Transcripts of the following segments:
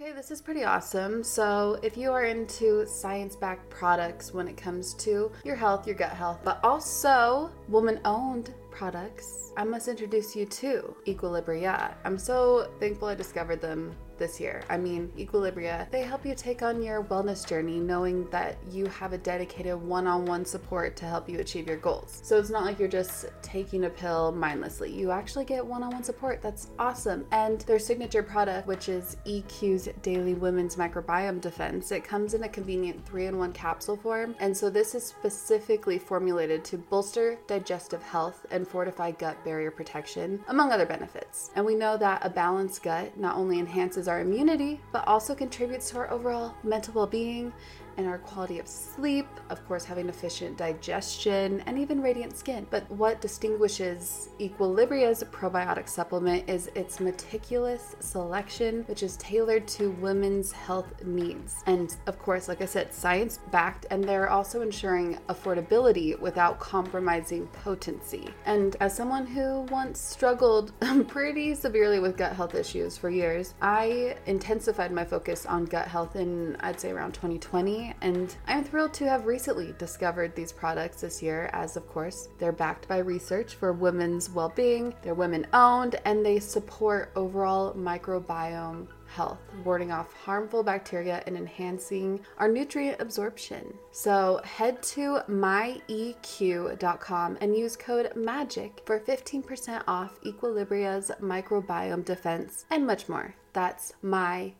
Okay, this is pretty awesome. So, if you are into science backed products when it comes to your health, your gut health, but also woman owned products, I must introduce you to Equilibria. I'm so thankful I discovered them this year. I mean, Equilibria, they help you take on your wellness journey knowing that you have a dedicated one on one support to help you achieve your goals. So it's not like you're just taking a pill mindlessly. You actually get one on one support. That's awesome. And their signature product, which is EQ's Daily Women's Microbiome Defense, it comes in a convenient three in one capsule form. And so this is specifically formulated to bolster digestive health and fortify gut barrier protection, among other benefits. And we know that a balanced gut not only enhances our immunity, but also contributes to our overall mental well being and our quality of sleep, of course, having efficient digestion, and even radiant skin. But what distinguishes Equilibria's probiotic supplement is its meticulous selection, which is tailored to women's health needs. And of course, like I said, science backed, and they're also ensuring affordability without compromising potency. And as someone who once struggled pretty severely with gut health issues for years, I intensified my focus on gut health in, I'd say, around 2020 and I'm thrilled to have recently discovered these products this year, as of course, they're backed by research for women's well being, they're women owned, and they support overall microbiome health, warding off harmful bacteria and enhancing our nutrient absorption. So head to myeq.com and use code MAGIC for 15% off Equilibria's microbiome defense and much more. That's myeq.com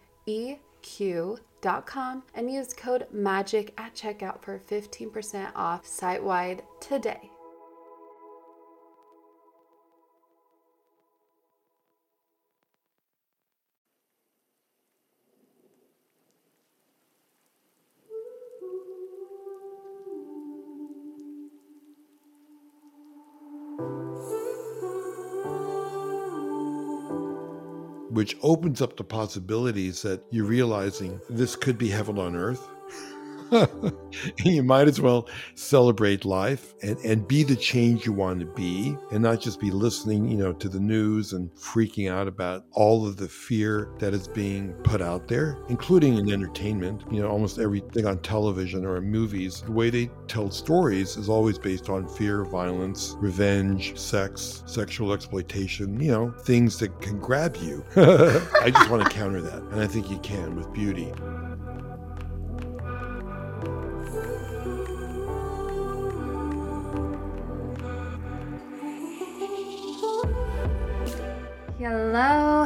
and use code MAGIC at checkout for 15% off site wide today. Which opens up the possibilities that you're realizing this could be heaven on earth. you might as well celebrate life and, and be the change you want to be and not just be listening, you know, to the news and freaking out about all of the fear that is being put out there, including in entertainment. You know, almost everything on television or in movies, the way they tell stories is always based on fear, violence, revenge, sex, sexual exploitation, you know, things that can grab you. I just want to counter that. And I think you can with beauty.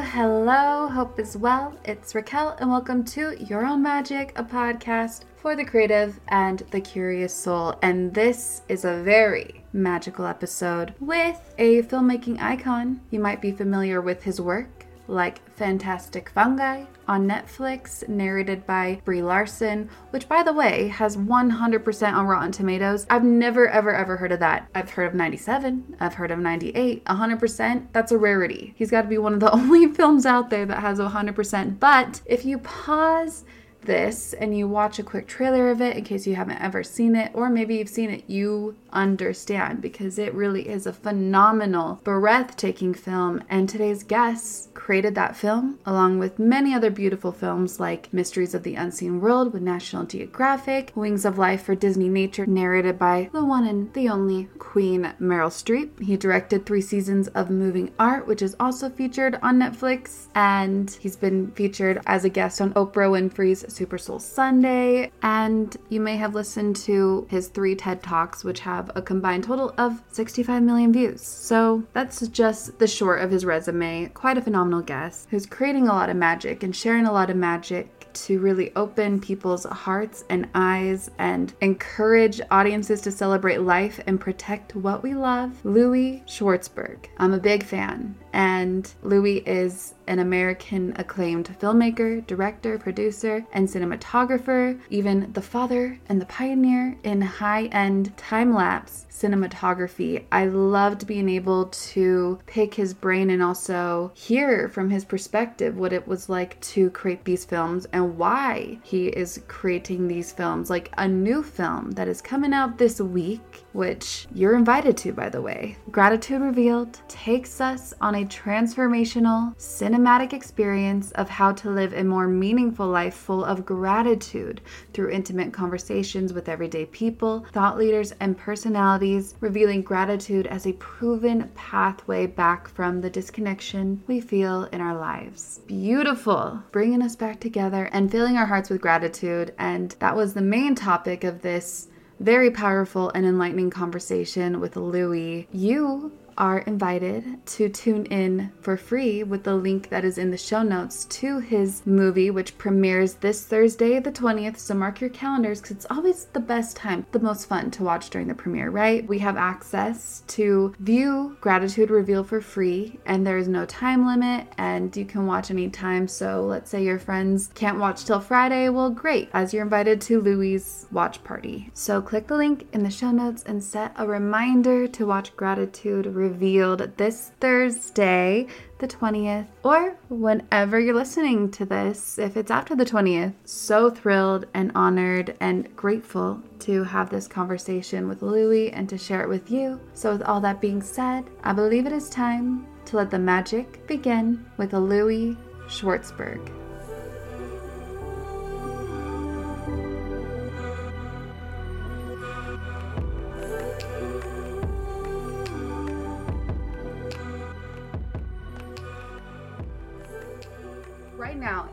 Hello, hope is well. It's Raquelle, and welcome to Your Own Magic, a podcast for the creative and the curious soul. And this is a very magical episode with a filmmaking icon. You might be familiar with his work like Fantastic Fungi on Netflix, narrated by Brie Larson, which, by the way, has 100% on Rotten Tomatoes. I've never, ever, ever heard of that. I've heard of 97, I've heard of 98, 100%. That's a rarity. He's got to be one of the only films out there that has 100%. But if you pause, this and you watch a quick trailer of it in case you haven't ever seen it, or maybe you've seen it, you understand because it really is a phenomenal, breathtaking film. And today's guest created that film along with many other beautiful films like Mysteries of the Unseen World with National Geographic, Wings of Life for Disney Nature, narrated by the one and the only Queen Meryl Streep. He directed three seasons of Moving Art, which is also featured on Netflix, and he's been featured as a guest on Oprah Winfrey's Super Soul Sunday, and you may have listened to his three TED Talks, which have a combined total of 65 million views. So that's just the short of his resume. Quite a phenomenal guest who's creating a lot of magic and sharing a lot of magic to really open people's hearts and eyes and encourage audiences to celebrate life and protect what we love. Louie Schwartzberg. I'm a big fan, and Louie is an American acclaimed filmmaker, director, producer, and cinematographer, even the father and the pioneer in high end time lapse cinematography. I loved being able to pick his brain and also hear from his perspective what it was like to create these films and why he is creating these films. Like a new film that is coming out this week, which you're invited to, by the way. Gratitude Revealed takes us on a transformational cinematic experience of how to live a more meaningful life full of gratitude through intimate conversations with everyday people, thought leaders, and personalities, revealing gratitude as a proven pathway back from the disconnection we feel in our lives. Beautiful, bringing us back together and filling our hearts with gratitude. And that was the main topic of this very powerful and enlightening conversation with Louie. You are invited to tune in for free with the link that is in the show notes to his movie, which premieres this Thursday, the 20th. So mark your calendars because it's always the best time, the most fun to watch during the premiere, right? We have access to view Gratitude Reveal for free, and there is no time limit, and you can watch anytime. So let's say your friends can't watch till Friday. Well, great, as you're invited to Louie's watch party. So click the link in the show notes and set a reminder to watch Gratitude Reveal revealed this Thursday, the 20th, or whenever you're listening to this, if it's after the 20th. So thrilled and honored and grateful to have this conversation with Louie and to share it with you. So, with all that being said, I believe it is time to let the magic begin with Louie Schwartzberg.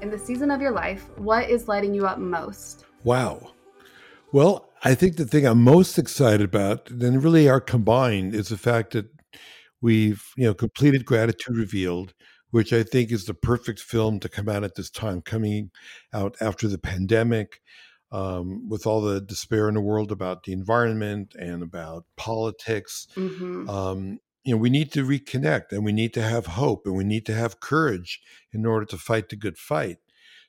In the season of your life, what is lighting you up most? Wow. Well, I think the thing I'm most excited about, and really are combined, is the fact that we've you know completed Gratitude Revealed, which I think is the perfect film to come out at this time, coming out after the pandemic, um, with all the despair in the world about the environment and about politics. Mm-hmm. Um, you know, we need to reconnect and we need to have hope and we need to have courage in order to fight the good fight.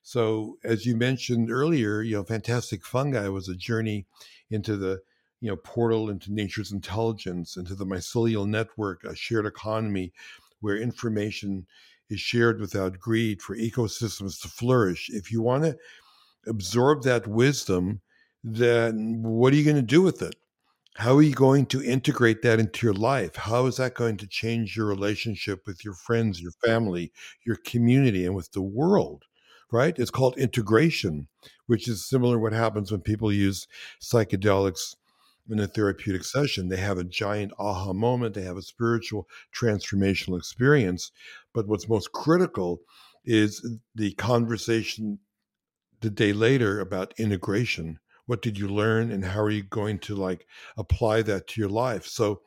So, as you mentioned earlier, you know, Fantastic Fungi was a journey into the, you know, portal into nature's intelligence, into the mycelial network, a shared economy where information is shared without greed for ecosystems to flourish. If you want to absorb that wisdom, then what are you going to do with it? How are you going to integrate that into your life? How is that going to change your relationship with your friends, your family, your community, and with the world? Right? It's called integration, which is similar to what happens when people use psychedelics in a therapeutic session. They have a giant aha moment, they have a spiritual transformational experience. But what's most critical is the conversation the day later about integration what did you learn and how are you going to like apply that to your life? So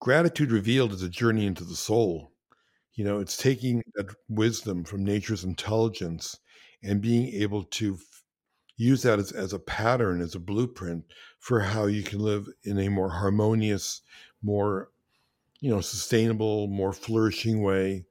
gratitude revealed is a journey into the soul. You know it's taking that wisdom from nature's intelligence and being able to f- use that as, as a pattern as a blueprint for how you can live in a more harmonious more you know sustainable more flourishing way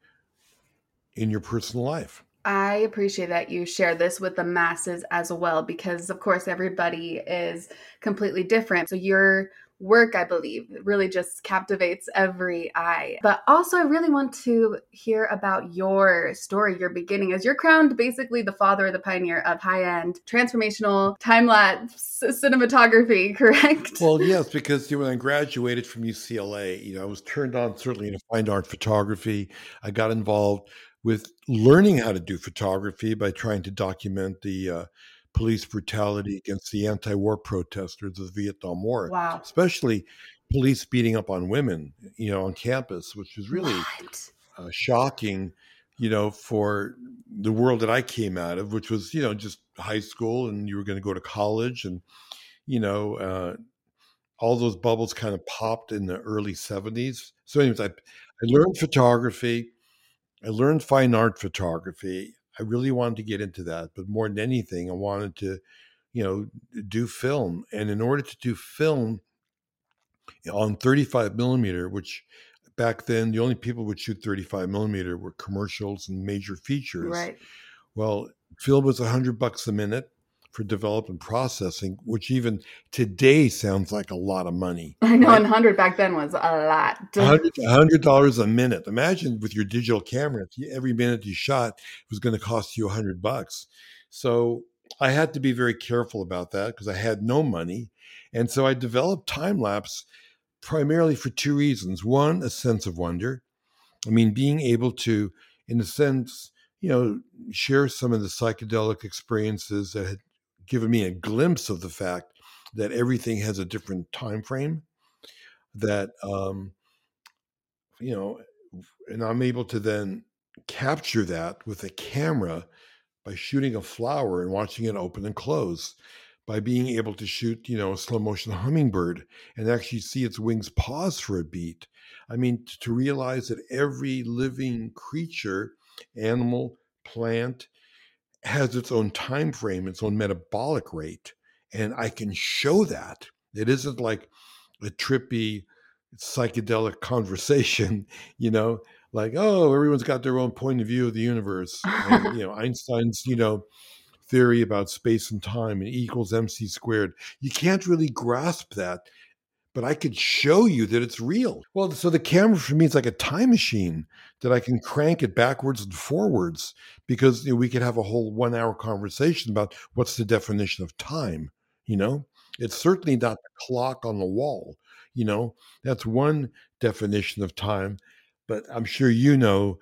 in your personal life I appreciate that you share this with the masses as well because, of course, everybody is completely different. So, your work, I believe, really just captivates every eye. But also, I really want to hear about your story, your beginning, as you're crowned basically the father, the pioneer of high end transformational time lapse cinematography, correct? Well, yes, because you know, when I graduated from UCLA, you know, I was turned on certainly to fine art photography. I got involved with learning how to do photography by trying to document the uh, police brutality against the anti-war protesters of the Vietnam War. Wow. Especially police beating up on women, you know, on campus, which was really uh, shocking, you know, for the world that I came out of, which was, you know, just high school and you were going to go to college and, you know, uh, all those bubbles kind of popped in the early 70s. So anyways, I, I learned photography I learned fine art photography. I really wanted to get into that, but more than anything, I wanted to, you know, do film. And in order to do film on 35 millimeter, which back then the only people would shoot 35 millimeter were commercials and major features. Right. Well, film was a hundred bucks a minute for development processing, which even today sounds like a lot of money. I know, right? and 100 back then was a lot. $100 a minute. Imagine with your digital camera, every minute you shot was going to cost you a 100 bucks. So I had to be very careful about that because I had no money. And so I developed time lapse primarily for two reasons. One, a sense of wonder. I mean, being able to, in a sense, you know, share some of the psychedelic experiences that had given me a glimpse of the fact that everything has a different time frame. That um, you know, and I'm able to then capture that with a camera by shooting a flower and watching it open and close by being able to shoot, you know, a slow motion hummingbird and actually see its wings pause for a beat. I mean, to realize that every living creature, animal, plant, has its own time frame, its own metabolic rate. And I can show that. It isn't like a trippy psychedelic conversation, you know, like, oh, everyone's got their own point of view of the universe. And, you know, Einstein's, you know, theory about space and time and E equals mc squared. You can't really grasp that, but I could show you that it's real. Well, so the camera for me is like a time machine that I can crank it backwards and forwards because you know, we could have a whole one hour conversation about what's the definition of time. You know, it's certainly not the clock on the wall. You know, that's one definition of time, but I'm sure you know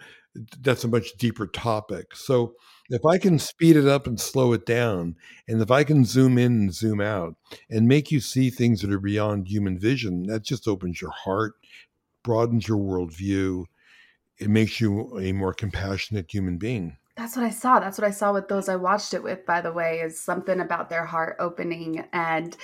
that's a much deeper topic. So if I can speed it up and slow it down, and if I can zoom in and zoom out and make you see things that are beyond human vision, that just opens your heart, broadens your worldview. It makes you a more compassionate human being. That's what I saw. That's what I saw with those I watched it with, by the way, is something about their heart opening. And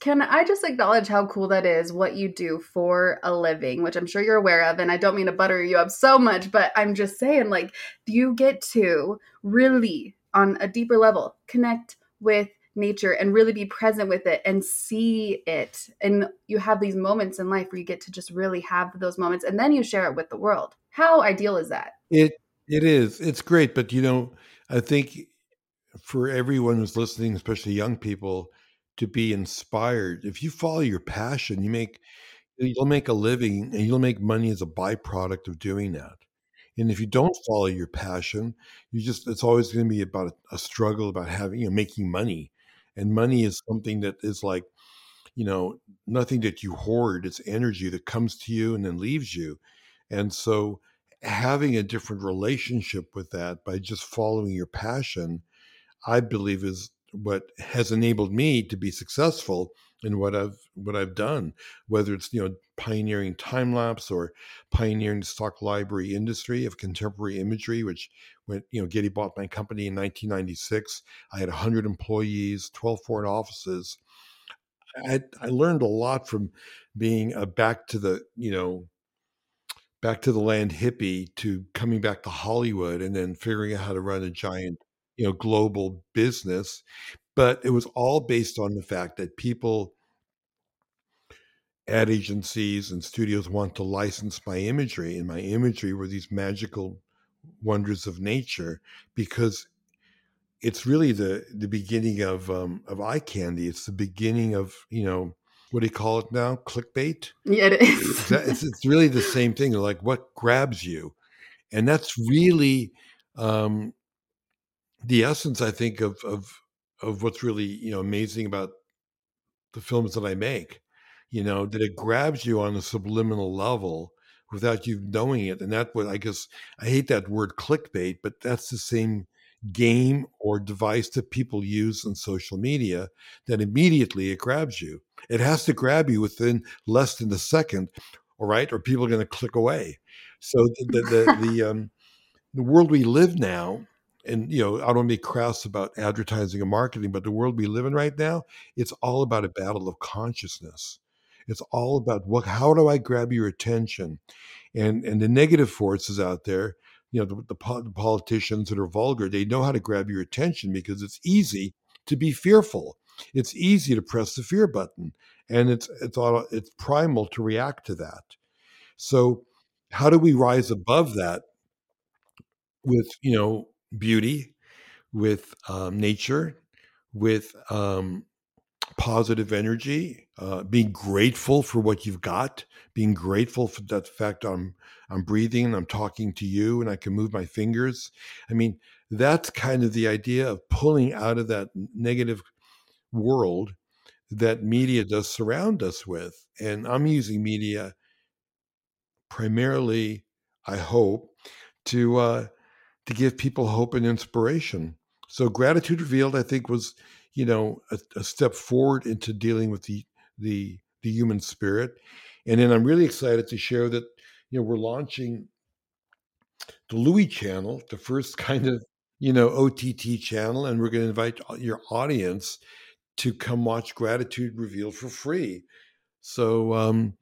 can I just acknowledge how cool that is, what you do for a living, which I'm sure you're aware of. And I don't mean to butter you up so much, but I'm just saying, like, you get to really, on a deeper level, connect with nature and really be present with it and see it. And you have these moments in life where you get to just really have those moments and then you share it with the world. How ideal is that? It it is. It's great, but you know, I think for everyone who's listening, especially young people, to be inspired. If you follow your passion, you make eh, mm. you'll make a living and you'll make money as a byproduct of doing that. And if you mm. don't follow your passion, you just it's always going to be about a, a struggle about having you know making money. And money is something that is like, you know, nothing that you hoard. It's energy that comes to you and then leaves you. And so having a different relationship with that by just following your passion, I believe is what has enabled me to be successful in what I've what I've done, whether it's you know pioneering time lapse or pioneering the stock library industry of contemporary imagery, which when you know Getty bought my company in 1996, I had 100 employees, 12 foreign offices. I I learned a lot from being a back to the you know back to the land hippie to coming back to Hollywood and then figuring out how to run a giant you know global business but it was all based on the fact that people ad agencies and studios want to license my imagery and my imagery were these magical wonders of nature because it's really the the beginning of um, of eye candy. It's the beginning of you know what do you call it now? Clickbait? Yeah it is. It's, it's really the same thing like what grabs you? And that's really um, the essence, I think, of of of what's really you know amazing about the films that I make. You know that it grabs you on a subliminal level without you knowing it, and that what I guess I hate that word clickbait, but that's the same game or device that people use on social media that immediately it grabs you. It has to grab you within less than a second, all right, or people are going to click away. So the the, the, the um, the world we live now and you know, I don't want to be crass about advertising and marketing, but the world we live in right now, it's all about a battle of consciousness. It's all about what how do I grab your attention? And and the negative forces out there, you know, the, the, the politicians that are vulgar, they know how to grab your attention because it's easy to be fearful. It's easy to press the fear button, and it's it's all it's primal to react to that. So, how do we rise above that with you know beauty, with um, nature, with um, positive energy, uh, being grateful for what you've got, being grateful for that fact I'm I'm breathing, I'm talking to you, and I can move my fingers. I mean, that's kind of the idea of pulling out of that negative world that media does surround us with. And I'm using media primarily I hope, to uh, to give people hope and inspiration. So gratitude revealed, I think, was you know a, a step forward into dealing with the the the human spirit. And then I'm really excited to share that you know we're launching the Louie channel, the first kind of you know OTT channel, and we're going to invite your audience to come watch Gratitude Revealed for free. So um,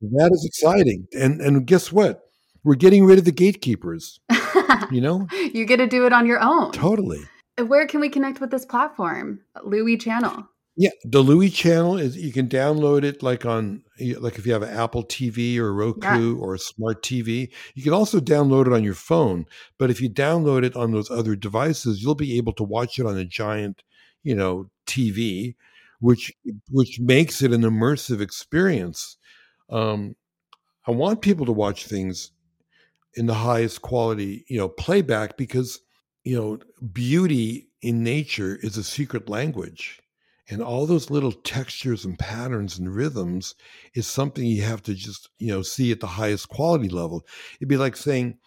that is exciting. And and guess what? We're getting rid of the gatekeepers. you know, you get to do it on your own. Totally. Where can we connect with this platform, Louie Channel? Yeah, the Louie channel is you can download it like on like if you have an Apple TV or Roku yeah. or a smart TV. You can also download it on your phone, but if you download it on those other devices, you'll be able to watch it on a giant, you know, TV, which which makes it an immersive experience. Um, I want people to watch things in the highest quality, you know, playback because you know beauty in nature is a secret language. And all those little textures and patterns and rhythms is something you have to just you know see at the highest quality level. It'd be like saying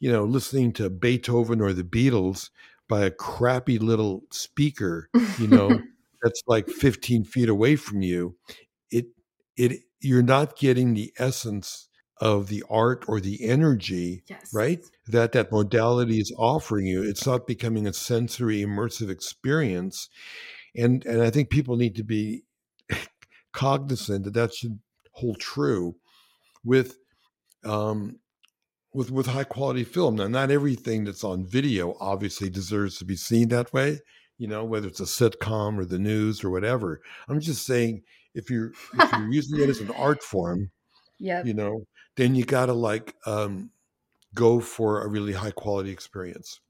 you know listening to beethoven or the beatles by a crappy little speaker you know that's like 15 feet away from you. It it you're not getting the essence of the art or the energy yes. right that that modality is offering you it's not becoming a sensory immersive experience and and I think people need to be cognizant that that should hold true with um, with with high quality film. Now, not everything that's on video obviously deserves to be seen that way. You know, whether it's a sitcom or the news or whatever. I'm just saying, if you're if you're using it as an art form, yeah, you know, then you got to like um, go for a really high quality experience.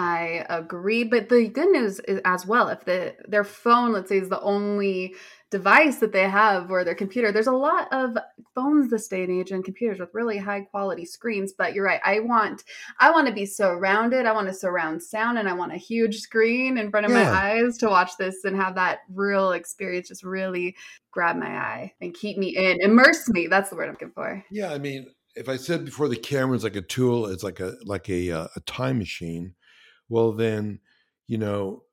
I agree, but the good news is as well, if the their phone, let's say, is the only device that they have or their computer, there's a lot of phones this day and age and computers with really high quality screens. But you're right, I want I want to be surrounded. I want to surround sound, and I want a huge screen in front of yeah. my eyes to watch this and have that real experience just really grab my eye and keep me in, immerse me. That's the word I'm looking for. Yeah, I mean, if I said before the camera is like a tool, it's like a like a uh, a time machine well then you know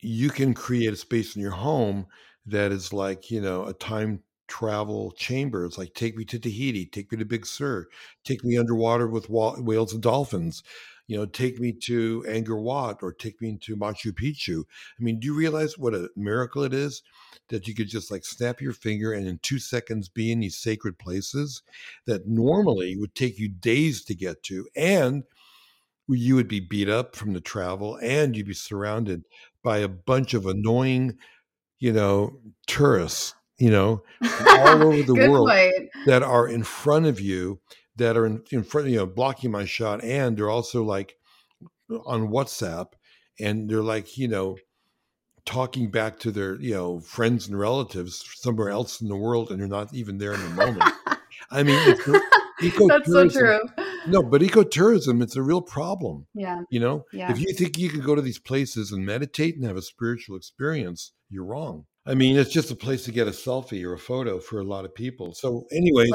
you can create a space in your home that is like you know a time travel chamber. It's like take me to tahiti take me to big sur take me underwater with whales and dolphins you know take me to angkor wat or take me to machu picchu. I mean do you realize what a miracle it is that you could just like snap your finger and in two seconds be in these sacred places that normally would take you days to get to? And you would be beat up from the travel and you'd be surrounded by a bunch of annoying, you know, tourists, you know, all over the world point. that are in front of you, that are in, in front, you know, blocking my shot. And they're also like on WhatsApp and they're like, you know, talking back to their, you know, friends and relatives somewhere else in the world and they're not even there in the moment. I mean, it's, That's so true no, but ecotourism, it's a real problem. Yeah. You know, yeah. if you think you can go to these places and meditate and have a spiritual experience, you're wrong. I mean, it's just a place to get a selfie or a photo for a lot of people. So, anyways,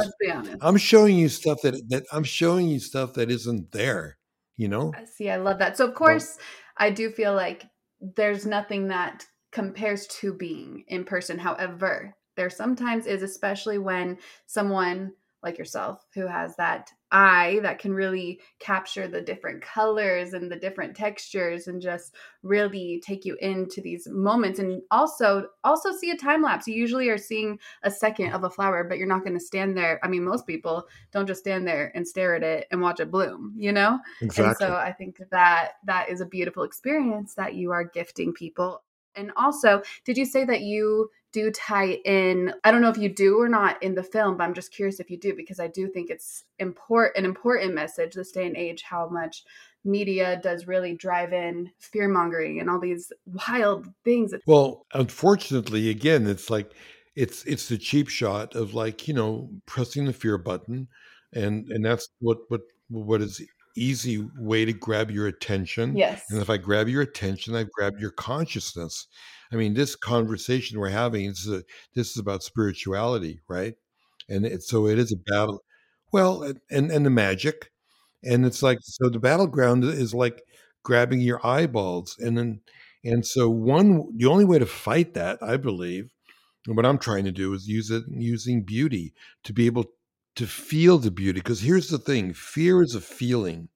I'm showing you stuff that that I'm showing you stuff that isn't there. You know. See, I love that. So, of course, well, I do feel like there's nothing that compares to being in person. However, there sometimes is, especially when someone like yourself who has that eye that can really capture the different colors and the different textures and just really take you into these moments. And also also see a time lapse. You usually are seeing a second of a flower but you're not going to stand there. I mean most people don't just stand there and stare at it and watch it bloom you know? Exactly. and so i think that that is a beautiful experience that you are gifting people. And also did you say that you do tie in i don't know if you do or not in the film but i'm just curious if you do because i do think it's important an important message this day and age how much media does really drive in fear mongering and all these wild things. Well unfortunately again it's like it's it's the cheap shot of like you know pressing the fear button and and that's what what what is easy way to grab your attention. Yes. And if i grab your attention i've grabbed your consciousness I mean, this conversation we're having is a, this is about spirituality, right? And it, so it is a battle. Well, and and the magic, and it's like so the battleground is like grabbing your eyeballs, and then and so one the only way to fight that, I believe, and what I'm trying to do is use it using beauty to be able to feel the beauty. Because here's the thing: fear is a feeling.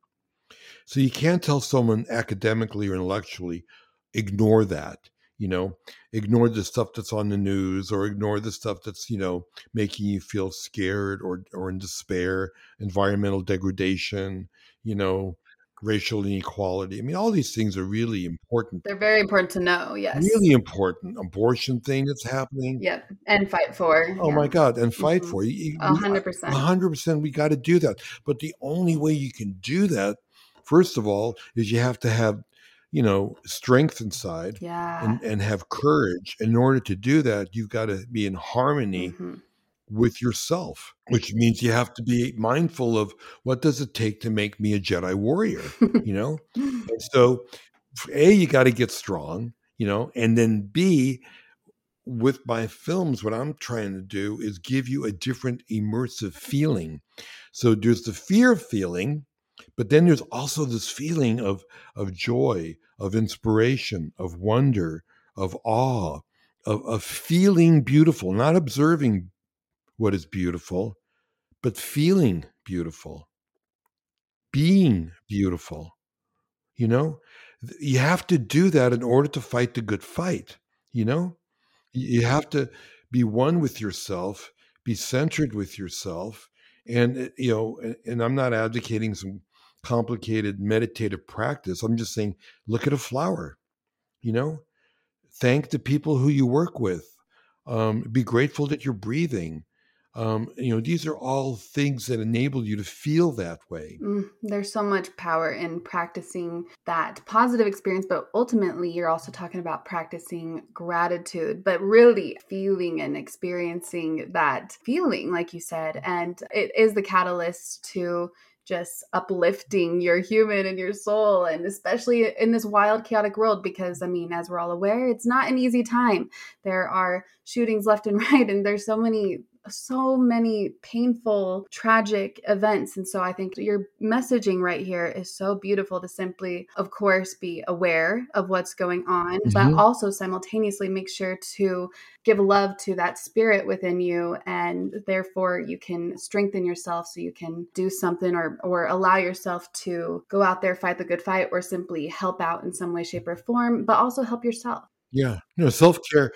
So you can't tell someone academically or intellectually, ignore that you know ignore the stuff that's on the news or ignore the stuff that's you know making you feel scared or or in despair environmental degradation you know racial inequality. I mean all these things are really important. They're very important to know yes. Really important. Abortion thing that's happening. Yep and fight for oh yeah. my god and fight mm-hmm. for you 100% 100% we got to do that. But the only way you can do that first of all is you have to have you know, strength inside yeah. and, and have courage. In order to do that, you've got to be in harmony mm-hmm. with yourself, which means you have to be mindful of what does it take to make me a Jedi warrior, you know? and so, A, you got to get strong, you know, and then B, with my films, what I'm trying to do is give you a different immersive feeling. So there's the fear feeling, but then there's also this feeling of of joy, of inspiration, of wonder, of awe, of, of feeling beautiful, not observing what is beautiful, but feeling beautiful, being beautiful. You know, you have to do that in order to fight the good fight. You know, you have to be one with yourself, be centered with yourself. And, eh, you know, and I'm not advocating some complicated meditative practice. I'm just saying, look at a flower, you know, thank the people who you work with, um, be grateful that you're breathing. Um, you know, these are all things that enable you to feel that way. Mm, there's so much power in practicing that positive experience, but ultimately, you're also talking about practicing gratitude, but really feeling and experiencing that feeling, like you said. And it is the catalyst to just uplifting your human and your soul and especially in this wild chaotic world because i mean as we're all aware it's not an easy time. There are shootings left and right and there's so many so many painful, tragic events. And so I think your messaging right here is so beautiful to simply, of course, be aware of what's going on, mm-hmm. but also simultaneously make sure to give love to that spirit within you. And therefore, you can strengthen yourself so you can do something or, or allow yourself to go out there, fight the good fight, or simply help out in some way, shape, or form, but also help yourself. Yeah. You know, self care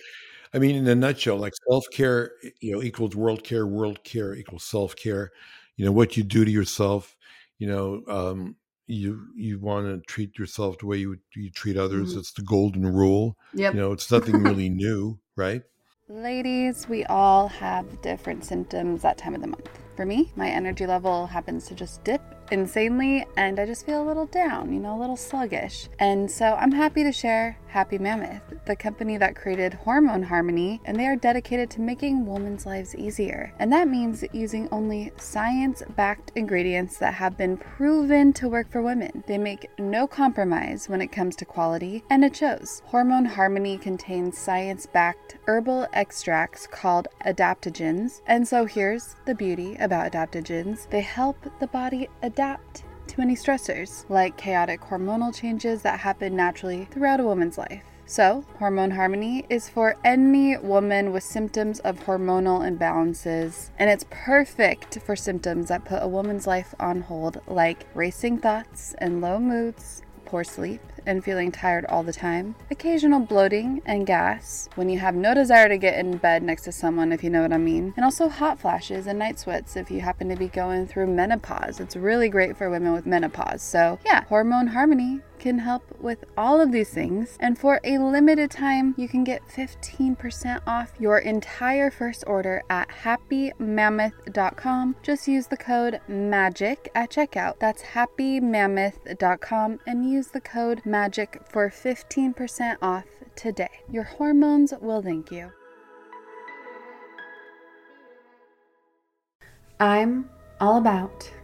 I mean, in a nutshell, like self care, you know, equals world care. World care equals self care. You know what you do to yourself. You know, um, you you want to treat yourself the way you you treat others. Mm-hmm. It's the golden rule. Yep. You know, it's nothing really new, right? Ladies, we all have different symptoms that time of the month. For me, my energy level happens to just dip insanely and I just feel a little down, you know, a little sluggish. And so I'm happy to share Happy Mammoth, the company that created Hormone Harmony, and they are dedicated to making women's lives easier. And that means using only science backed ingredients that have been proven to work for women. They make no compromise when it comes to quality, and it shows. Hormone Harmony contains science backed herbal extracts called adaptogens. And so here's the beauty about adaptogens they help the body adapt to any stressors, like chaotic hormonal changes that happen naturally throughout a woman's life. So, Hormone Harmony is for any woman with symptoms of hormonal imbalances, and it's perfect for symptoms that put a woman's life on hold, like racing thoughts and low moods, poor sleep, and feeling tired all the time, occasional bloating and gas when you have no desire to get in bed next to someone, if you know what I mean, and also hot flashes and night sweats if you happen to be going through menopause. It's really great for women with menopause. So, yeah, hormone harmony can help with all of these things. And for a limited time, you can get 15% off your entire first order at happymammoth.com. Just use the code MAGIC at checkout. That's happymammoth.com and use the code MAGIC for 15% off today. Your hormones will thank you. I'm all about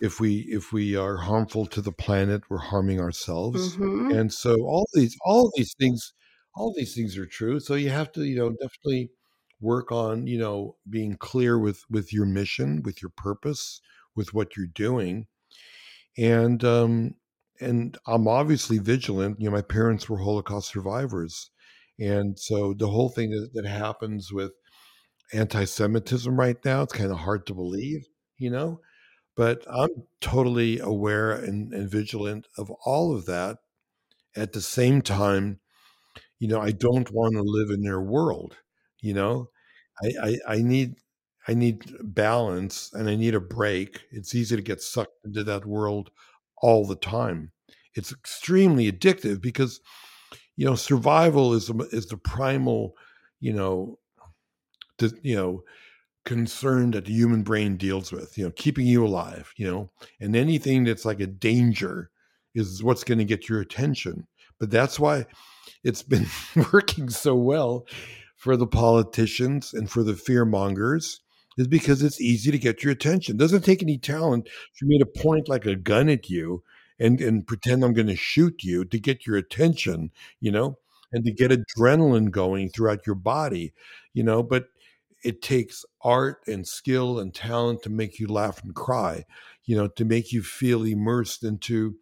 If we if we are harmful to the planet we're harming ourselves. Mm-hmm. and so all these all these things all these things are true. So you have to you know definitely work on you know being clear with with your mission with your purpose with what you're doing. And um and i'm obviously vigilant. You know my parents were holocaust survivors. And so the whole thing that, that happens with anti-semitism right now it's kind of hard to believe you know but I'm totally aware and, and vigilant of all of that. At the same time, you know, I don't want to live in their world. You know, I, I, I need I need balance and I need a break. It's easy to get sucked into that world all the time. It's extremely addictive because you know survival is is the primal, you know, the, you know concern that the human brain deals with, you know, keeping you alive, you know, and anything that's like a danger is what's going to get your attention. But that's why it's been working so well for the politicians and for the fear mongers is because it's easy to get your attention. It doesn't take any talent for me to point like a gun at you and, and pretend I'm going to shoot you to get your attention, you know, and to get adrenaline going throughout your body, you know, but it takes art and skill and talent to make you laugh and cry, you know, to make you feel immersed into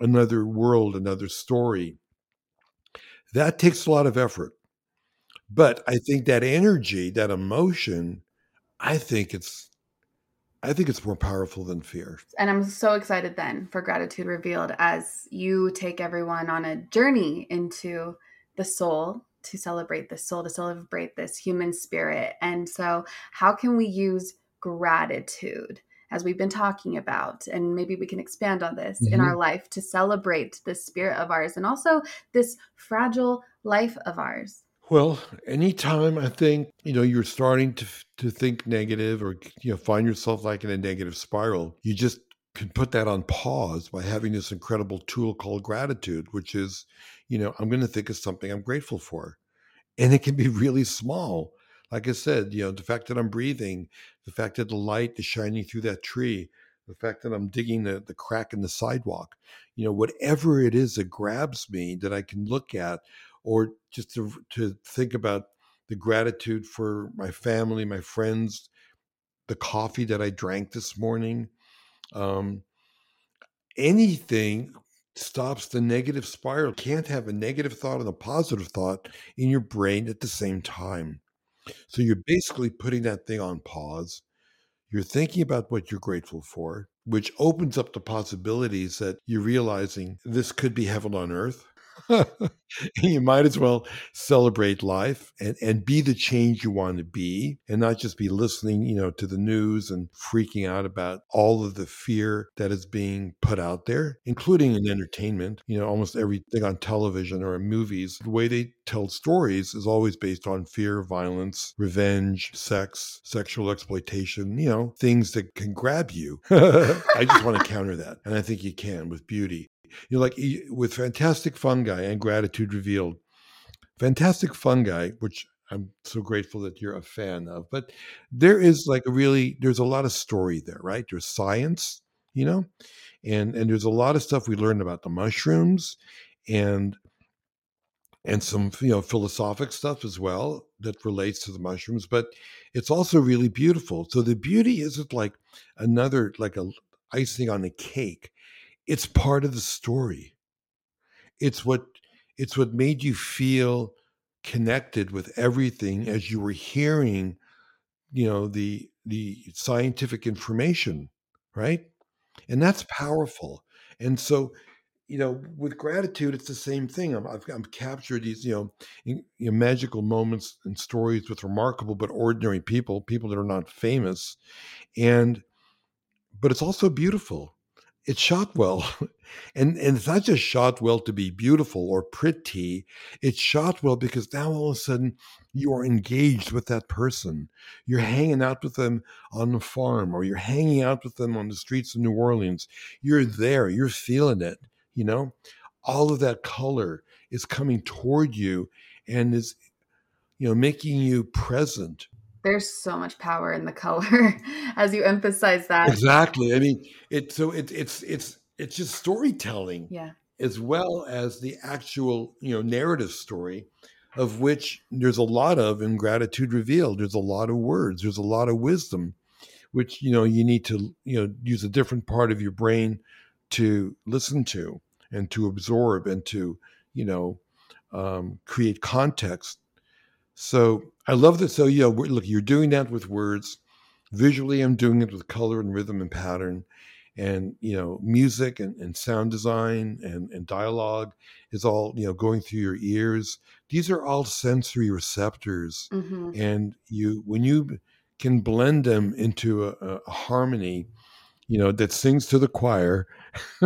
another world, another story. That takes a lot of effort. But I think that energy, that emotion, I think it's I think it's more powerful than fear. And I'm so excited then for Gratitude Revealed as you take everyone on a journey into the soul to celebrate the soul, to celebrate this human spirit. And so, how can we use gratitude? As we've been talking about, and maybe we can expand on this in Mhm. our life to celebrate this spirit of ours and also this fragile life of ours. Well, anytime I think you know you're starting to to think negative or you know find yourself like in a negative spiral, you just can put that on pause by having this incredible tool called gratitude, which is, you know, I'm going to think of something I'm grateful for, and it can be really small. Like I said, you know, the fact that I'm breathing, the fact that the light is shining through that tree, the fact that I'm digging the, the crack in the sidewalk, you know, whatever it is that grabs me that I can look at or just to to think about the gratitude for my family, my friends, the coffee that I drank this morning. Um, anything stops the negative spiral. Can't have a negative thought and a positive thought in your brain at the same time. So you're basically putting that thing on pause. You're thinking about what you're grateful for, which opens up the possibilities that you're realizing this could be heaven on earth. you might as well celebrate life and, and be the change you want to be and not just be listening, you know, to the news and freaking out about all of the fear that is being put out there, including in entertainment. You know, almost everything on television or in movies, the way they tell stories is always based on fear, violence, revenge, sex, sexual exploitation, you know, things that can grab you. I just want to counter that. And I think you can with beauty you know, like with Fantastic Fungi and Gratitude Revealed, Fantastic Fungi, which I'm so grateful that you're a fan of, but there is like a really, there's a lot of story there, right? There's science, you know, and and there's a lot of stuff we learned about the mushrooms, and and some you know philosophic stuff as well that relates to the mushrooms but it's also really beautiful so the beauty isn't like another like a icing on a cake it's part of the story. It's what it's what made you feel connected with everything as you were hearing, you know, the the scientific information, right? And that's powerful. And so, you know, with gratitude, it's the same thing. I'm, I've, I've captured these, you know, in, you know, magical moments and stories with remarkable but ordinary people, people that are not famous, and but it's also beautiful it's shot well. And and it's not just shot well to be beautiful or pretty. It's shot well because now all of a sudden you are engaged with that person. You're hanging out with them on the farm or you're hanging out with them on the streets of New Orleans. You're there, you're feeling it, you know? All of that color is coming toward you and is you know making you present there's so much power in the color as you emphasize that. Exactly. I mean it so it, it's it's it's just storytelling yeah. as well as the actual you know narrative story of which there's a lot of in gratitude revealed. There's a lot of words. There's a lot of wisdom which you know you need to you know use a different part of your brain to listen to and to absorb and to you know um, create context so I love that. So yeah, look, you're doing that with words. Visually, I'm doing it with color and rhythm and pattern, and you know, music and, and sound design and, and dialogue is all you know going through your ears. These are all sensory receptors, mm-hmm. and you when you can blend them into a, a harmony, you know, that sings to the choir.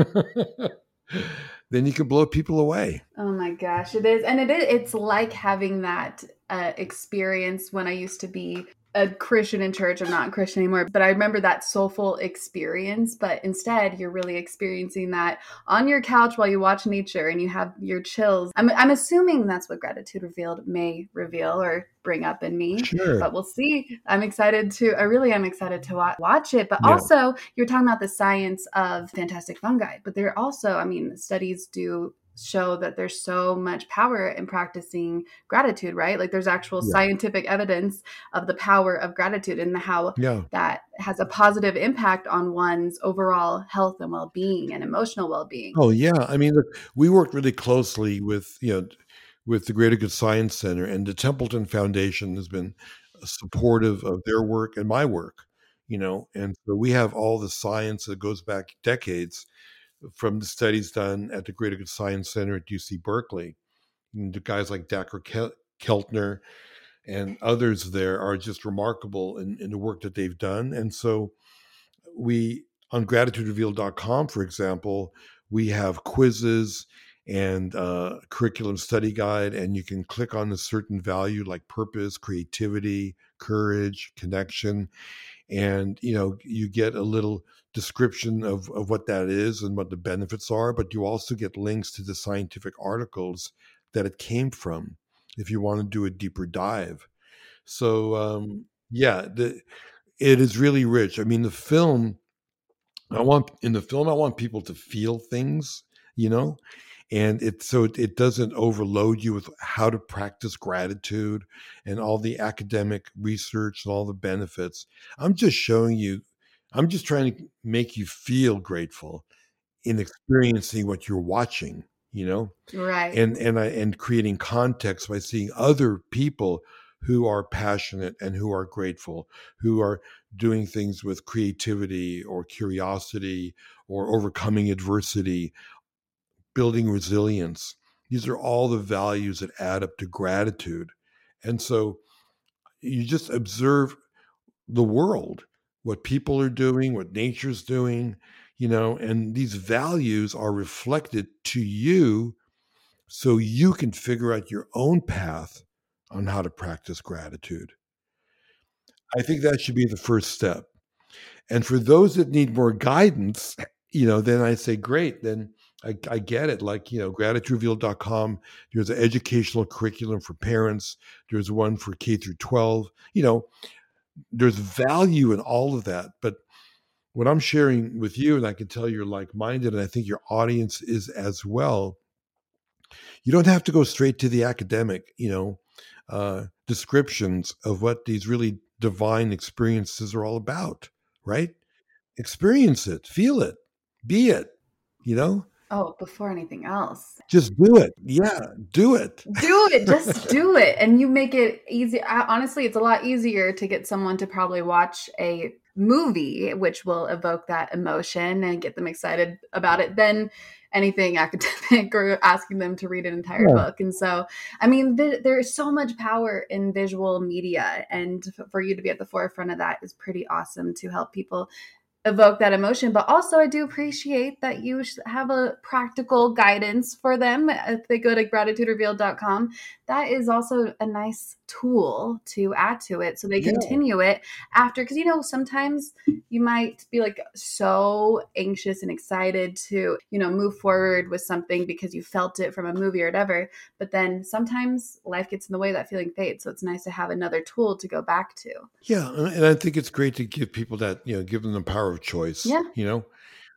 then you can blow people away. Oh my gosh, it is. And it is it's like having that uh, experience when I used to be a Christian in church. I'm not a Christian anymore, but I remember that soulful experience. But instead, you're really experiencing that on your couch while you watch nature and you have your chills. I'm, I'm assuming that's what Gratitude Revealed may reveal or bring up in me. Sure. But we'll see. I'm excited to, I really am excited to watch, watch it. But yeah. also, you're talking about the science of fantastic fungi, but there also, I mean, studies do show that there's so much power in practicing gratitude, right? Like there's actual yeah. scientific evidence of the power of gratitude and how yeah. that has a positive impact on one's overall health and well-being and emotional well-being. Oh yeah, I mean, look, we worked really closely with you know with the Greater Good Science Center and the Templeton Foundation has been supportive of their work and my work. You know, and so we have all the science that goes back decades from the studies done at the Greater Good Science Center at UC Berkeley. And the guys like Dacher Keltner and others there are just remarkable in, in the work that they've done. And so we, on gratituderevealed.com, for example, we have quizzes and uh, curriculum study guide, and you can click on a certain value like purpose, creativity, courage, connection, and you know you get a little description of, of what that is and what the benefits are, but you also get links to the scientific articles that it came from if you want to do a deeper dive. So um, yeah, the, it is really rich. I mean, the film. I want in the film. I want people to feel things, you know, and it so it, it doesn't overload you with how to practice gratitude and all the academic research and all the benefits. I'm just showing you I'm just trying to make you feel grateful in experiencing what you're watching, you know? Right. And and I and creating context by seeing other people who are passionate and who are grateful, who are doing things with creativity or curiosity or overcoming adversity, building resilience. These are all the values that add up to gratitude. And so you just observe the world, what people are doing, what nature's doing, you know, and these values are reflected to you so you can figure out your own path on how to practice gratitude. I think that should be the first step. And for those that need more guidance, you know, then I say, great, then I, I get it. Like, you know, gratituderevealed.com, there's an educational curriculum for parents, there's one for K through 12. You know, there's value in all of that. But what I'm sharing with you, and I can tell you're like minded, and I think your audience is as well, you don't have to go straight to the academic, you know, uh, descriptions of what these really divine experiences are all about, right? Experience it, feel it, be it, you know? Oh, before anything else. Just do it. Yeah, do it. Do it. Just do it. And you make it easy. Honestly, it's a lot easier to get someone to probably watch a movie, which will evoke that emotion and get them excited about it, than anything academic or asking them to read an entire yeah. book. And so, I mean, th- there is so much power in visual media. And for you to be at the forefront of that is pretty awesome to help people evoke that emotion but also i do appreciate that you have a practical guidance for them. If they go to gratituderevealed.com that is also a nice tool to add to it so they yeah. continue it after because you know sometimes you might be like so anxious and excited to you know move forward with something because you felt it from a movie or whatever but then sometimes life gets in the way that feeling fades so it's nice to have another tool to go back to. Yeah and i think it's great to give people that you know give them the power of choice yeah. you know?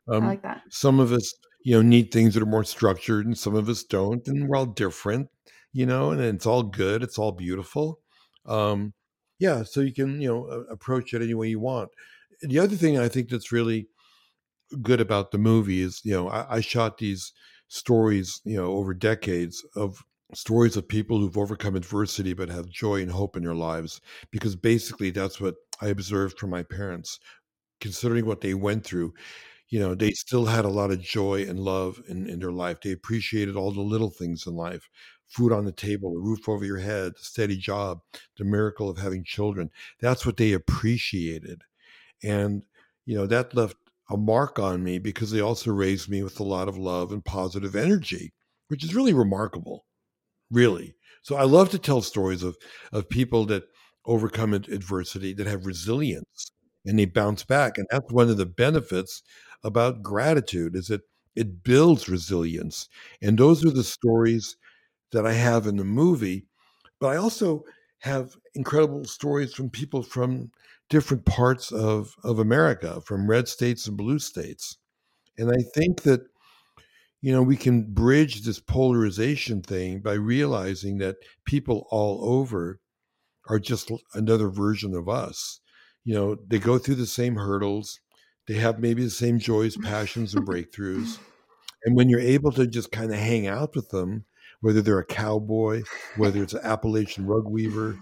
Um, i like that. some of us you know need things that are more structured and some of us don't and we're all different you know, and it's all good, it's all beautiful. Um, yeah, so you can, you know, approach it any way you want. The other thing I think that's really good about the movie is, you know, I, I shot these stories, you know, over decades of stories of people who've overcome adversity but have joy and hope in their lives because basically that's what I observed from my parents considering what they went through you know they still had a lot of joy and love in, in their life they appreciated all the little things in life food on the table, a roof over your head, a steady job, the miracle of having children. That's what they appreciated. And, you know, that left a mark on me because they also raised me with a lot of love and positive energy, which is really remarkable, really. So I love to tell stories of, of people that overcome adversity, that have resilience, and they bounce back. And that's one of the benefits about gratitude is that it builds resilience. And those are the stories that I have in the movie, but I also have incredible stories from people from different parts of, of America, from red states and blue states. And I think that, you know, we can bridge this polarization thing by realizing that people all over are just another version of us. You know, they go through the same hurdles, they have maybe the same joys, passions, and breakthroughs. And when you're able to just kind of hang out with them whether they're a cowboy, whether it's an Appalachian rug weaver,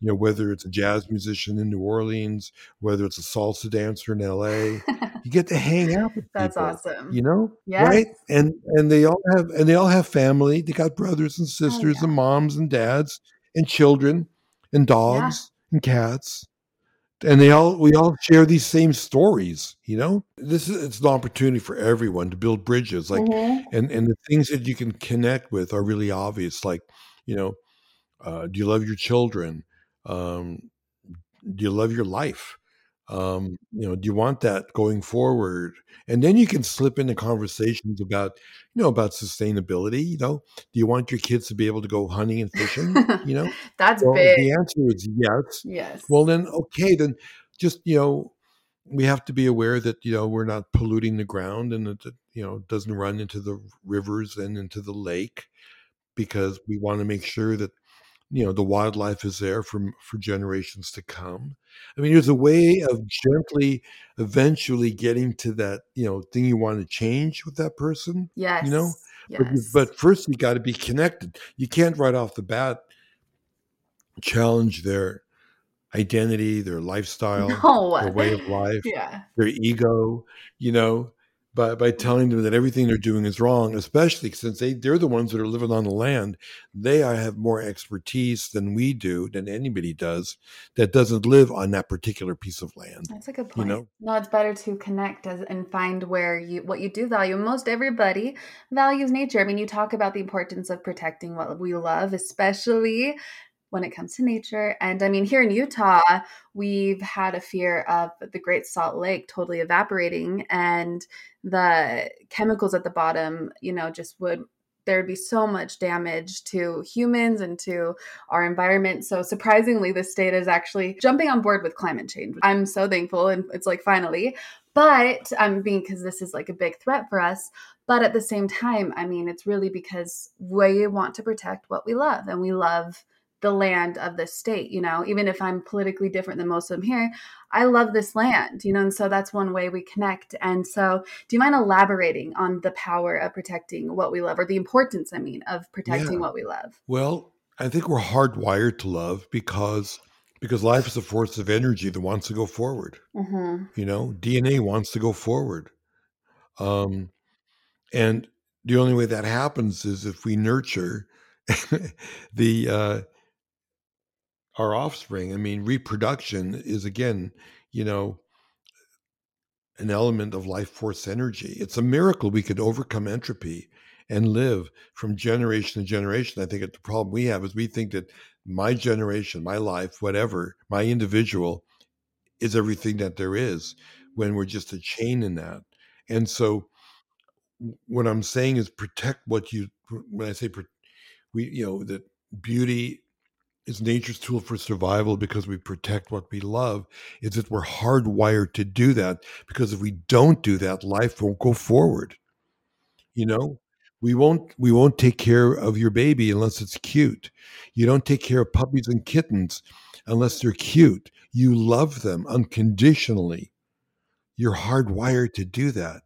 you know, whether it's a jazz musician in New Orleans, whether it's a salsa dancer in LA. You get to hang out with That's people, awesome. You know? Yes. Right? And and they all have and they all have family. They got brothers and oh, sisters oh, yeah. and moms and dads and children and dogs yeah. and cats and they all we all share these same stories you know? This is it's an opportunity for everyone to build bridges like mm-hmm. and and the things that you can connect with are really obvious like you know uh, do you love your children? Um, do you love your life? Um, you know do you want that going forward? And then you can slip into conversations about you know about sustainability you know do you want your kids to be able to go hunting and fishing you know? That's well, big. the answer is yes. Yes. Well then okay then just you know we have to be aware that you know we're not polluting the ground and that you know doesn't run into the rivers and into the lake because we want to make sure that you know the wildlife is there for for generations to come. I mean there's a way of gently eventually getting to that you know thing you want to change with that person yes you know? Yes. but, but first you got to be connected. You can't right off the bat challenge their identity their lifestyle no. their way of life yeah. their ego you know by by telling them that everything they're doing is wrong, especially since they they're the ones that are living on the land. They are, have more expertise than we do, than anybody does that doesn't live on that particular piece of land. That's a good You point. know? No, it's better to connect as, and find where you what you do value. Most everybody values nature. I mean, you talk about the importance of protecting what we love, especially when it comes to nature. And I mean, here in Utah, we've had a fear of the Great Salt Lake totally evaporating and the chemicals at the bottom, you know, just would there'd be so much damage to humans and to our environment. So surprisingly, the state is actually jumping on board with climate change. I'm so thankful, and it's like finally. But I'm um, being because this is like a big threat for us. But at the same time, I mean, it's really because we want to protect what we love, and we love the land of this state. You know, even if I'm politically different than most of them here, I love this land. You know, and so that's one way we connect. And so, do you mind elaborating on the power of protecting what we love, or the importance, I mean, of protecting Yeah. what we love? Well, I think we're hardwired to love because because life is a force of energy that wants to go forward. Mm-hmm. You know, DNA wants to go forward. Um, and the only way that happens is if we nurture the uh, our offspring. I mean, reproduction is again, you know, an element of life force energy. It's a miracle we could overcome entropy and live from generation to generation. I think the problem we have is we think that my generation, my life, whatever, my individual is everything that there is when we're just a chain in that. And so what I'm saying is protect what you when I say we you know that beauty is nature's tool for survival because we protect what we love is that we're hardwired to do that because if we don't do that life won't go forward. You know? We won't we won't take care of your baby unless it's cute. You don't take care of puppies and kittens unless they're cute. You love them unconditionally. You're hardwired to do that.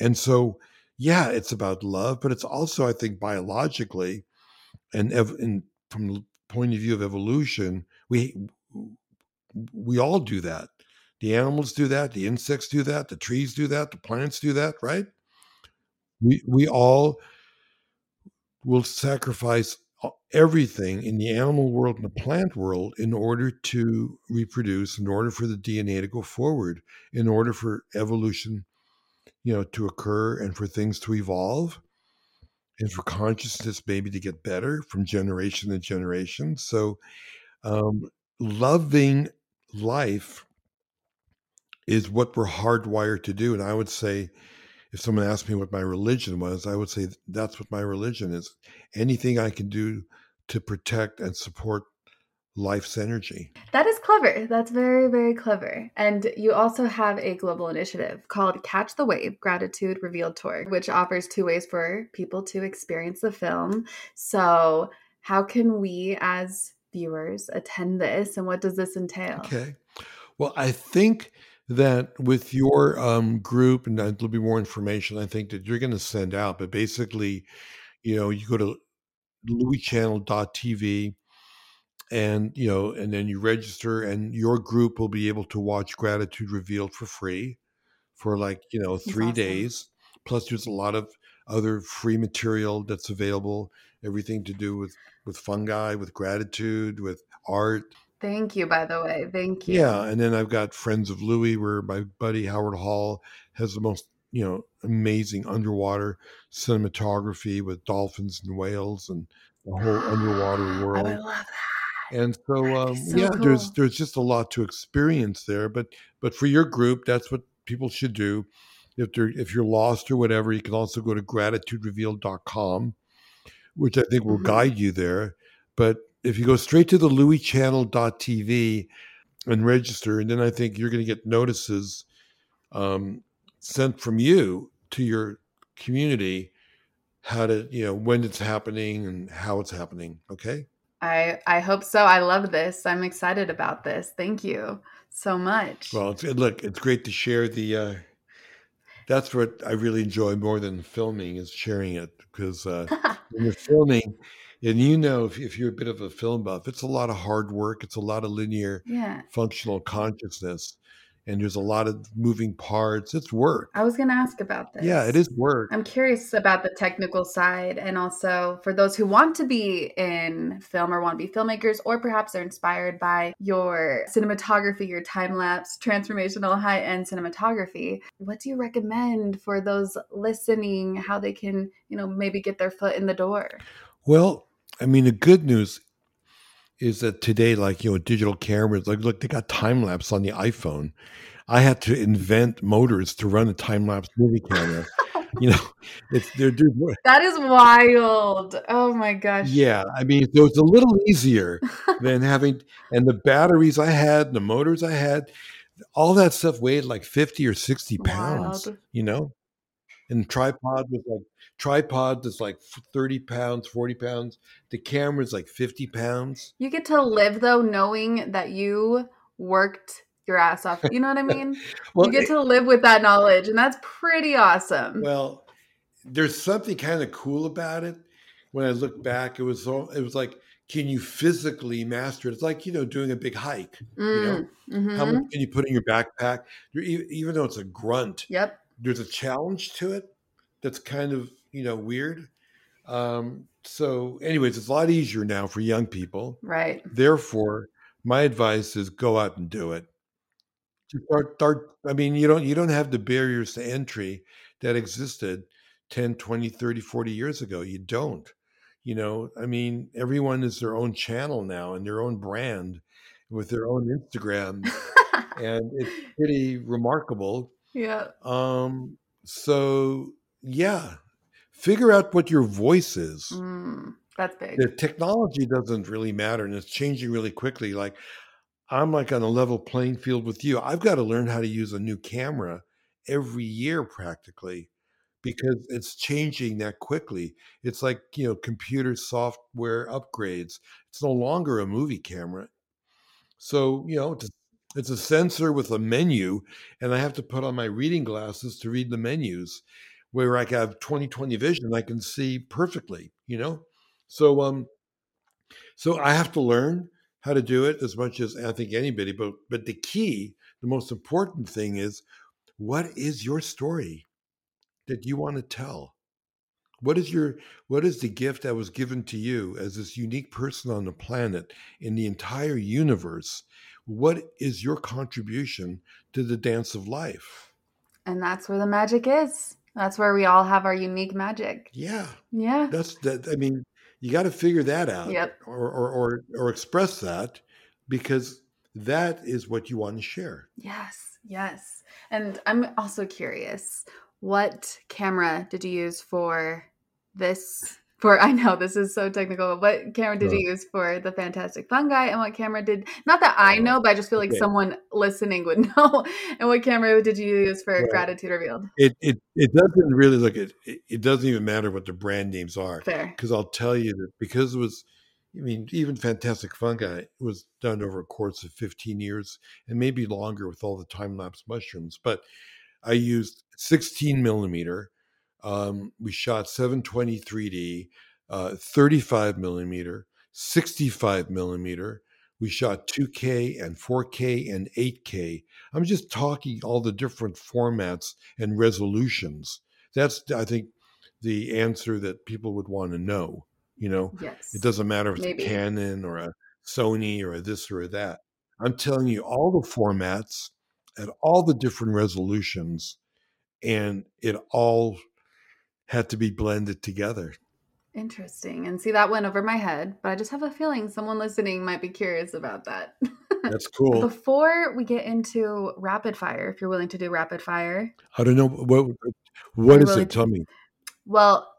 And so yeah it's about love but it's also i think biologically and, and from point of view of evolution we we all do that. The animals do that the insects do that the trees do that the plants do that right? We we all will sacrifice everything in the animal world and the plant world in order to reproduce in order for the dna to go forward in order for evolution you know to occur and for things to evolve and for consciousness maybe to get better from generation to generation. So um, loving life is what we're hardwired to do and i would say if someone asked me what my religion was i would say that's what my religion is. Anything i can do to protect and support life's energy That is clever. That's very, very clever. And you also have a global initiative called Catch the Wave Gratitude Revealed Tour, which offers two ways for people to experience the film. So, how can we as viewers attend this and what does this entail? okay well i think that with your um, group and there'll be more information i think that you're going to send out but basically you know you go to louiechannel.tv and you know and then you register and your group will be able to watch gratitude revealed for free for like you know three awesome. days plus there's a lot of other free material that's available everything to do with with fungi with gratitude with art Thank you, by the way. Thank you. yeah and then i've got friends of louie where my buddy howard hall has the most you know amazing underwater cinematography with dolphins and whales and the whole underwater oh, I world would love that. And so um, So yeah there's cool. there's just a lot to experience there but but for your group that's what people should do if they're if you're lost or whatever you can also go to gratituderevealed.com which i think will Mhm. guide you there but if you go straight to the louiechannel.tv and register and then i think you're going to get notices um, sent from you to your community how to you know when it's happening and how it's happening okay I I hope so. I love this. I'm excited about this. Thank you so much. Well, it's, look, it's great to share the. Uh, that's what I really enjoy more than filming is sharing it because uh, when you're filming, and you know if, if you're a bit of a film buff, it's a lot of hard work. It's a lot of linear yeah. functional consciousness. And there's a lot of moving parts. It's work. I was going to ask about this. Yeah, it is work. I'm curious about the technical side and also for those who want to be in film or want to be filmmakers or perhaps they're inspired by your cinematography, your time lapse, transformational high end cinematography. What do you recommend for those listening how they can, you know, maybe get their foot in the door? Well, I mean, the good news is that today, like, you know, digital cameras, like, look, they got time lapse on the iPhone. I had to invent motors to run a time lapse movie camera. you know, it's they're, they're That is wild. Oh my gosh. yeah. I mean, so it's a little easier than having, and the batteries I had, the motors I had, all that stuff weighed like 50 or 60 pounds, Wild. you know? And tripod was like, tripod is like 30 pounds, 40 pounds. The camera's like 50 pounds. You get to live though knowing that you worked your ass off. You know what I mean? Well, you get to live with that knowledge and that's pretty awesome. Well, there's something kind of cool about it. When I look back, it was all, it was like, can you physically master it? It's like you know doing a big hike. Mm, mhm. How much can you put in your backpack? You're, even though it's a grunt, Yep. There's a challenge to it that's kind of you know weird. Um, so, anyways, it's a lot easier now for young people. Right. Therefore, my advice is go out and do it. Just Start, start. I mean, you don't you don't have the barriers to entry that existed 10, 20, 30, 40 years ago. You don't. You know, I mean, everyone is their own channel now and their own brand with their own Instagram, and it's pretty remarkable. Yeah. Um, so yeah, figure out what your voice is. Mm, that's big. the technology doesn't really matter and it's changing really quickly like i'm like on a level playing field with you. I've got to learn how to use a new camera every year practically because it's changing that quickly. It's like you know computer software upgrades. It's no longer a movie camera. So you know it's, it's a sensor with a menu and i have to put on my reading glasses to read the menus where i have 20 20 vision i can see perfectly you know so um so I have to learn how to do it as much as I think anybody, but but the key, the most important thing is what is your story that you want to tell? What is your what is the gift that was given to you as this unique person on the planet in the entire universe? What is your contribution to the dance of life? and that's where the magic is. That's where we all have our unique magic. Yeah, Yeah. that's that. I mean, you got to figure that out. Yep. or, or or or express that because that is what you want to share. Yes. Yes. And I'm also curious, what camera did you use for this? For I know this is so technical. What camera did Uh. you use for the Fantastic Fungi, and what camera did not that I know, but I just feel like okay. someone listening would know. And what camera did you use for Gratitude Revealed? It it it doesn't really look it. It it doesn't even matter what the brand names are Fair. because I'll tell you that because it was. I mean, even Fantastic Fungi was done over a course of 15 years and maybe longer with all the time lapse mushrooms. But I used 16 millimeter. Um, we shot 720 3D, uh, 35 millimeter, 65 millimeter. We shot 2K and 4K and 8K. I'm just talking all the different formats and resolutions. That's, I think, the answer that people would want to know. You know, Yes. it doesn't matter if it's Maybe. a Canon or a Sony or a this or a that. I'm telling you all the formats at all the different resolutions, and it all had to be blended together. Interesting. And see, that went over my head, but I just have a feeling someone listening might be curious about that. That's cool. Before we get into rapid fire, if you're willing to do rapid fire, I don't know what what is Are is you it. Tell me. well,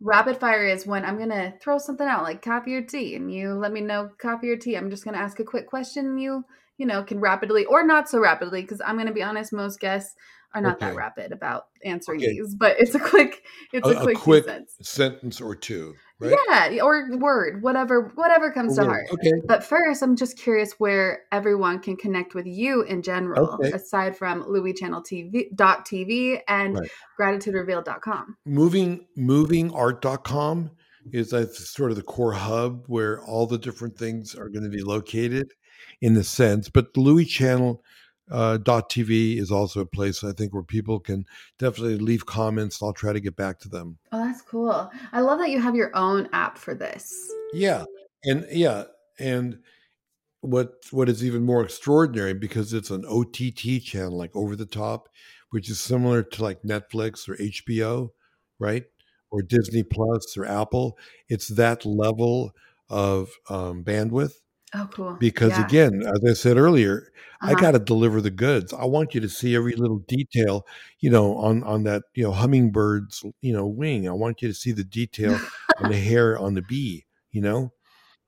rapid fire is when I'm going to throw something out like coffee or tea, and you let me know coffee or tea. I'm just going to ask a quick question, and you, you know, can rapidly or not so rapidly, because I'm going to be honest, most guests are not that rapid about answering Okay. these, but it's a quick, it's a, A, a quick, two quick sentence or two, right? Yeah, or word, whatever, whatever comes A to word. heart. Okay. But first, I'm just curious where everyone can connect with you in general, Okay. aside from Louie Channel TV dot TV and Right. gratituderevealed.com. moving movingart.com is uh, like sort of the core hub where all the different things are going to be located in a sense but the louie channel uh, dot .tv is also a place I think where people can definitely leave comments. I'll try to get back to them. Oh, that's cool. I love that you have your own app for this. Yeah, and yeah, and what what is even more extraordinary because it's an OTT channel, like over the top, which is similar to like Netflix or HBO, right? Or Disney Plus or Apple. It's that level of um, bandwidth. Oh, cool. Because Yeah. again, as I said earlier, I Uh-huh. got to deliver the goods. I want you to see every little detail, you know, on on that you know hummingbird's you know wing. I want you to see the detail on the hair on the bee. You know,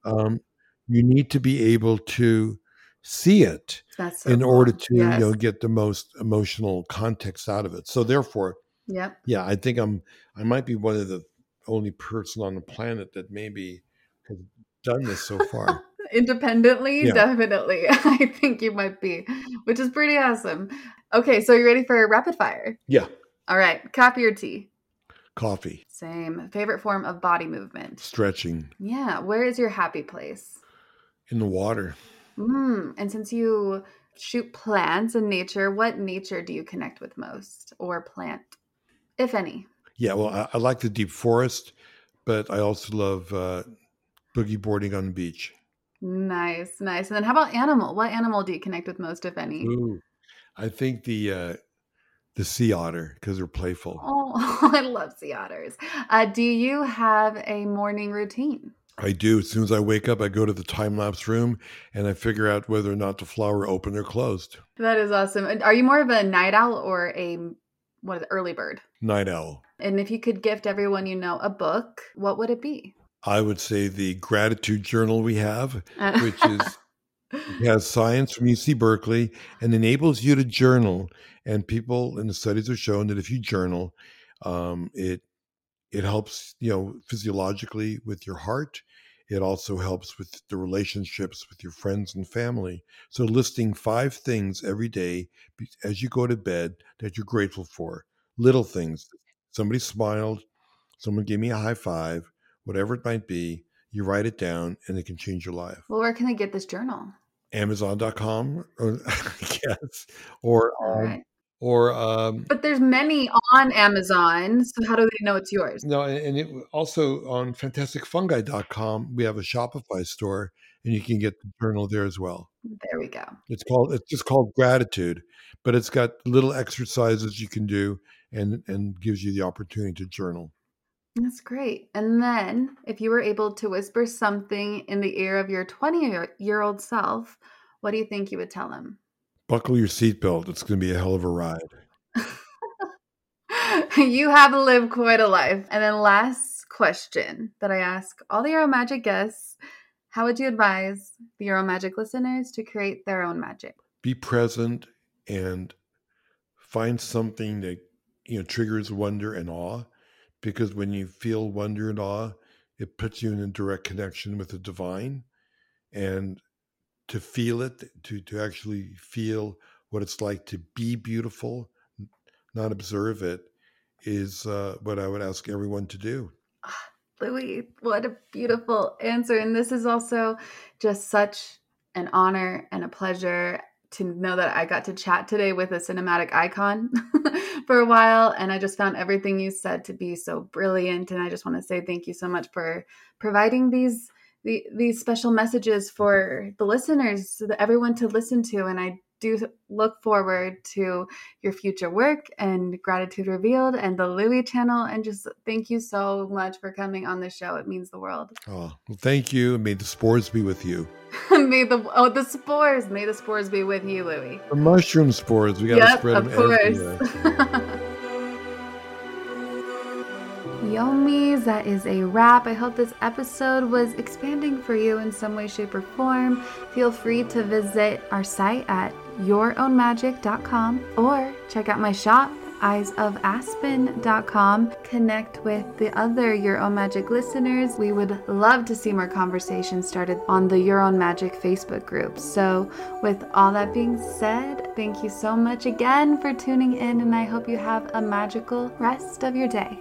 um, you need to be able to see it so in order cool. to you know get the most emotional context out of it. So therefore, yeah. yeah, I think I'm I might be one of the only person on the planet that maybe has done this so far. Independently, Yeah. definitely. I think you might be, which is pretty awesome. Okay, so you ready for rapid fire? yeah, All right, coffee or tea? coffee, Same. Favorite form of body movement? stretching Yeah. Where is your happy place? in the water. Mm, and since you shoot plants and nature, what nature do you connect with most or plant, if any? Yeah, well, I, I like the deep forest, but I also love uh, boogie boarding on the beach. Nice, nice. And then how about animal? What animal do you connect with most, if any? Ooh, I think the uh, the sea otter because they're playful. Oh, I love sea otters. Uh, do you have a morning routine? I do. As soon as I wake up, I go to the time lapse room and I figure out whether or not the flower open or closed. That is awesome. Are you more of a night owl or a what is it, early bird? Night owl. And if you could gift everyone you know a book, what would it be? I would say the gratitude journal we have, Uh, which is has science from UC Berkeley and enables you to journal. And people and the studies have shown that if you journal, um, it it helps you know physiologically with your heart. It also helps with the relationships with your friends and family. So listing five things every day as you go to bed that you're grateful for, little things. Somebody smiled, someone gave me a high five, whatever it might be. You write it down, and it can change your life. well, where can I get this journal? Amazon.com, or I guess, or um, right. or um, But there's many on Amazon, so how do they know it's yours? no, and and it also on fantasticfungi.com we have a Shopify store, and you can get the journal there as well. There we go. It's called it's just called gratitude, but it's got little exercises you can do, and and gives you the opportunity to journal. That's great. And then, if you were able to whisper something in the ear of your 20 year- old self, what do you think you would tell them? Buckle your seatbelt; it's going to be a hell of a ride. you have lived quite a life. And then, last question that I ask all the Your Own Magic guests How would you advise the Your Own Magic listeners to create their own magic? be present and find something that you know triggers wonder and awe because when you feel wonder and awe it puts you in a direct connection with the divine and to feel it to to actually feel what it's like to be beautiful not observe it is uh, what i would ask everyone to do Louie, what a beautiful answer. And this is also just such an honor and a pleasure to know that I got to chat today with a cinematic icon for a while. And I just found everything you said to be so brilliant. And I just want to say thank you so much for providing these. The, these special messages for the listeners, so that everyone to listen to, and I do look forward to your future work and gratitude revealed and the Louie channel. And just thank you so much for coming on the show. It means the world. oh well thank you may the spores be with you may the oh the spores, may the spores be with you, Louie. the mushroom spores we got to Yep, spread them everywhere Yomis, that is a wrap. I hope this episode was expanding for you in some way, shape, or form. Feel free to visit our site at yourownmagic.com or check out my shop, eyesofaspen.com. Connect with the other Your Own Magic listeners. We would love to see more conversations started on the Your Own Magic Facebook group. So, with all that being said, thank you so much again for tuning in, and I hope you have a magical rest of your day.